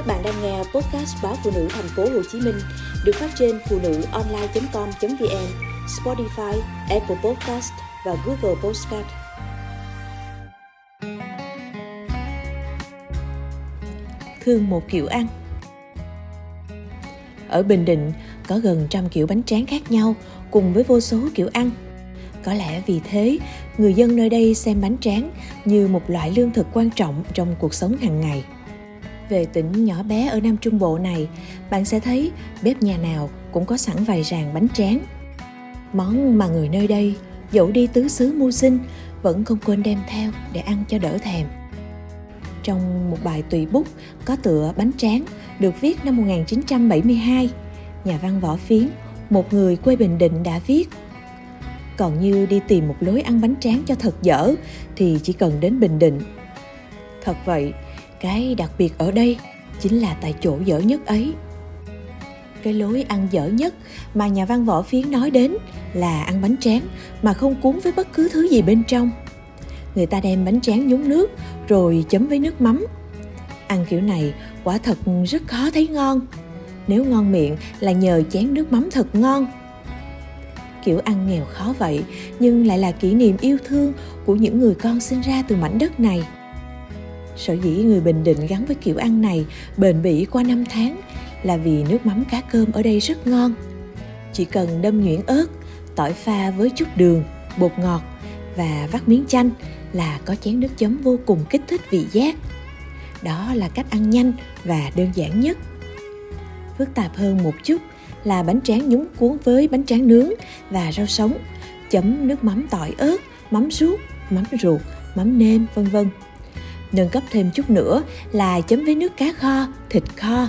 Các bạn đang nghe podcast báo phụ nữ thành phố Hồ Chí Minh được phát trên phụ nữ online.com.vn, Spotify, Apple Podcast và Google Podcast. Thương một kiểu ăn Ở Bình Định có gần trăm kiểu bánh tráng khác nhau cùng với vô số kiểu ăn. Có lẽ vì thế, người dân nơi đây xem bánh tráng như một loại lương thực quan trọng trong cuộc sống hàng ngày về tỉnh nhỏ bé ở Nam Trung Bộ này, bạn sẽ thấy bếp nhà nào cũng có sẵn vài ràng bánh tráng. Món mà người nơi đây dẫu đi tứ xứ mưu sinh vẫn không quên đem theo để ăn cho đỡ thèm. Trong một bài tùy bút có tựa bánh tráng được viết năm 1972, nhà văn Võ Phiến, một người quê Bình Định đã viết còn như đi tìm một lối ăn bánh tráng cho thật dở thì chỉ cần đến Bình Định. Thật vậy, cái đặc biệt ở đây chính là tại chỗ dở nhất ấy. Cái lối ăn dở nhất mà nhà văn võ phiến nói đến là ăn bánh tráng mà không cuốn với bất cứ thứ gì bên trong. Người ta đem bánh tráng nhúng nước rồi chấm với nước mắm. Ăn kiểu này quả thật rất khó thấy ngon. Nếu ngon miệng là nhờ chén nước mắm thật ngon. Kiểu ăn nghèo khó vậy nhưng lại là kỷ niệm yêu thương của những người con sinh ra từ mảnh đất này. Sở dĩ người Bình Định gắn với kiểu ăn này bền bỉ qua năm tháng là vì nước mắm cá cơm ở đây rất ngon. Chỉ cần đâm nhuyễn ớt, tỏi pha với chút đường, bột ngọt và vắt miếng chanh là có chén nước chấm vô cùng kích thích vị giác. Đó là cách ăn nhanh và đơn giản nhất. Phức tạp hơn một chút là bánh tráng nhúng cuốn với bánh tráng nướng và rau sống, chấm nước mắm tỏi ớt, mắm ruốc, mắm ruột, mắm nêm, vân vân nâng cấp thêm chút nữa là chấm với nước cá kho, thịt kho.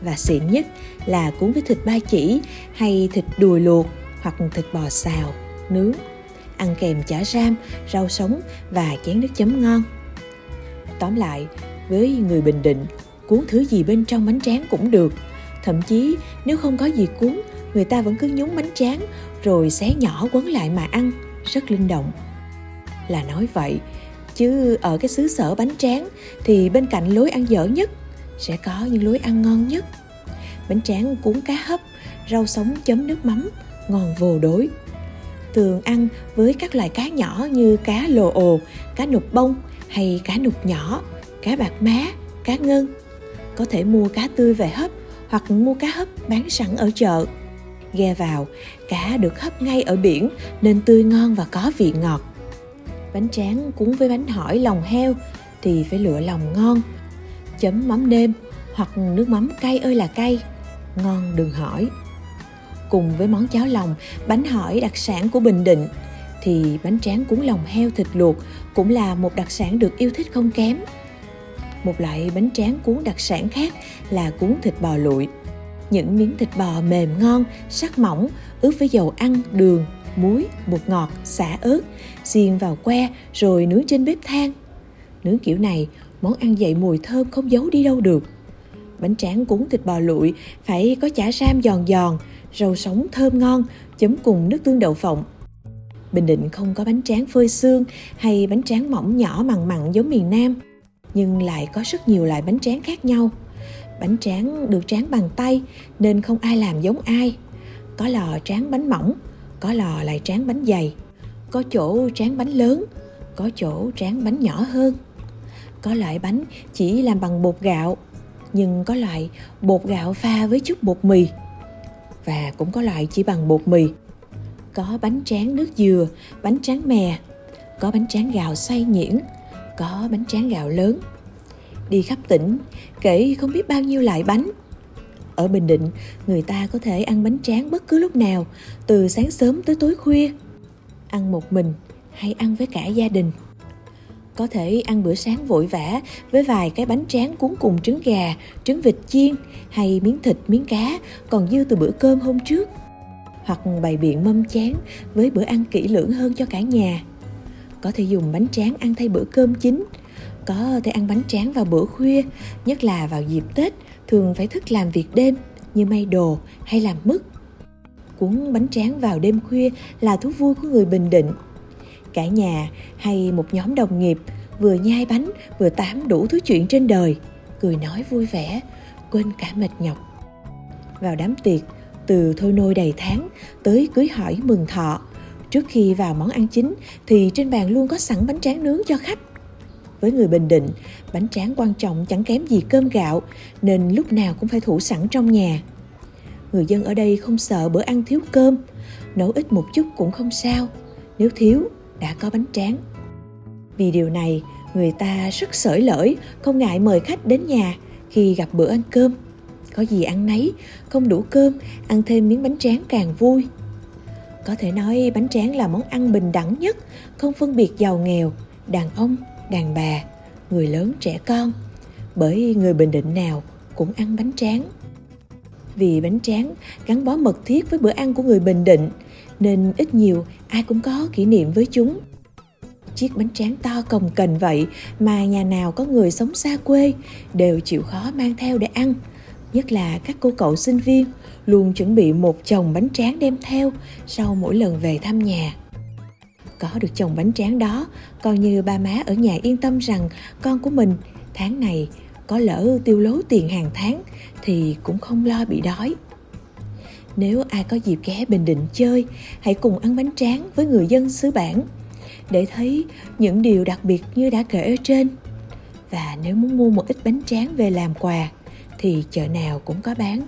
Và xịn nhất là cuốn với thịt ba chỉ hay thịt đùi luộc hoặc thịt bò xào, nướng. Ăn kèm chả ram, rau sống và chén nước chấm ngon. Tóm lại, với người Bình Định, cuốn thứ gì bên trong bánh tráng cũng được. Thậm chí nếu không có gì cuốn, người ta vẫn cứ nhúng bánh tráng rồi xé nhỏ quấn lại mà ăn, rất linh động. Là nói vậy, chứ ở cái xứ sở bánh tráng thì bên cạnh lối ăn dở nhất sẽ có những lối ăn ngon nhất. Bánh tráng cuốn cá hấp, rau sống chấm nước mắm, ngon vô đối. Thường ăn với các loại cá nhỏ như cá lồ ồ, cá nục bông hay cá nục nhỏ, cá bạc má, cá ngân. Có thể mua cá tươi về hấp hoặc mua cá hấp bán sẵn ở chợ. Ghe vào, cá được hấp ngay ở biển nên tươi ngon và có vị ngọt bánh tráng cuốn với bánh hỏi lòng heo thì phải lựa lòng ngon. Chấm mắm nêm hoặc nước mắm cay ơi là cay, ngon đừng hỏi. Cùng với món cháo lòng, bánh hỏi đặc sản của bình định thì bánh tráng cuốn lòng heo thịt luộc cũng là một đặc sản được yêu thích không kém. Một loại bánh tráng cuốn đặc sản khác là cuốn thịt bò lụi. Những miếng thịt bò mềm ngon, sắc mỏng, ướp với dầu ăn, đường muối, bột ngọt, xả ớt, xiên vào que rồi nướng trên bếp than. Nướng kiểu này, món ăn dậy mùi thơm không giấu đi đâu được. Bánh tráng cuốn thịt bò lụi phải có chả ram giòn giòn, rau sống thơm ngon, chấm cùng nước tương đậu phộng. Bình Định không có bánh tráng phơi xương hay bánh tráng mỏng nhỏ mặn mặn giống miền Nam, nhưng lại có rất nhiều loại bánh tráng khác nhau. Bánh tráng được tráng bằng tay nên không ai làm giống ai. Có lò tráng bánh mỏng, có lò lại tráng bánh dày, có chỗ tráng bánh lớn, có chỗ tráng bánh nhỏ hơn. Có loại bánh chỉ làm bằng bột gạo, nhưng có loại bột gạo pha với chút bột mì. Và cũng có loại chỉ bằng bột mì. Có bánh tráng nước dừa, bánh tráng mè, có bánh tráng gạo xay nhuyễn, có bánh tráng gạo lớn. Đi khắp tỉnh, kể không biết bao nhiêu loại bánh ở Bình Định, người ta có thể ăn bánh tráng bất cứ lúc nào, từ sáng sớm tới tối khuya. Ăn một mình hay ăn với cả gia đình. Có thể ăn bữa sáng vội vã với vài cái bánh tráng cuốn cùng trứng gà, trứng vịt chiên hay miếng thịt, miếng cá còn dư từ bữa cơm hôm trước. Hoặc bày biện mâm chén với bữa ăn kỹ lưỡng hơn cho cả nhà. Có thể dùng bánh tráng ăn thay bữa cơm chính, có thể ăn bánh tráng vào bữa khuya, nhất là vào dịp Tết thường phải thức làm việc đêm như may đồ hay làm mứt. Cuốn bánh tráng vào đêm khuya là thú vui của người Bình Định. Cả nhà hay một nhóm đồng nghiệp vừa nhai bánh vừa tám đủ thứ chuyện trên đời. cười nói vui vẻ, quên cả mệt nhọc. Vào đám tiệc, từ thôi nôi đầy tháng tới cưới hỏi mừng thọ, trước khi vào món ăn chính thì trên bàn luôn có sẵn bánh tráng nướng cho khách. Với người Bình Định, bánh tráng quan trọng chẳng kém gì cơm gạo nên lúc nào cũng phải thủ sẵn trong nhà. Người dân ở đây không sợ bữa ăn thiếu cơm, nấu ít một chút cũng không sao, nếu thiếu đã có bánh tráng. Vì điều này, người ta rất sởi lởi, không ngại mời khách đến nhà khi gặp bữa ăn cơm. Có gì ăn nấy, không đủ cơm, ăn thêm miếng bánh tráng càng vui. Có thể nói bánh tráng là món ăn bình đẳng nhất, không phân biệt giàu nghèo, đàn ông, đàn bà, người lớn trẻ con. Bởi người Bình Định nào cũng ăn bánh tráng. Vì bánh tráng gắn bó mật thiết với bữa ăn của người Bình Định, nên ít nhiều ai cũng có kỷ niệm với chúng chiếc bánh tráng to cồng cành vậy mà nhà nào có người sống xa quê đều chịu khó mang theo để ăn nhất là các cô cậu sinh viên luôn chuẩn bị một chồng bánh tráng đem theo sau mỗi lần về thăm nhà có được chồng bánh tráng đó. Coi như ba má ở nhà yên tâm rằng con của mình tháng này có lỡ tiêu lố tiền hàng tháng thì cũng không lo bị đói. Nếu ai có dịp ghé bình định chơi, hãy cùng ăn bánh tráng với người dân xứ bản để thấy những điều đặc biệt như đã kể ở trên. Và nếu muốn mua một ít bánh tráng về làm quà thì chợ nào cũng có bán.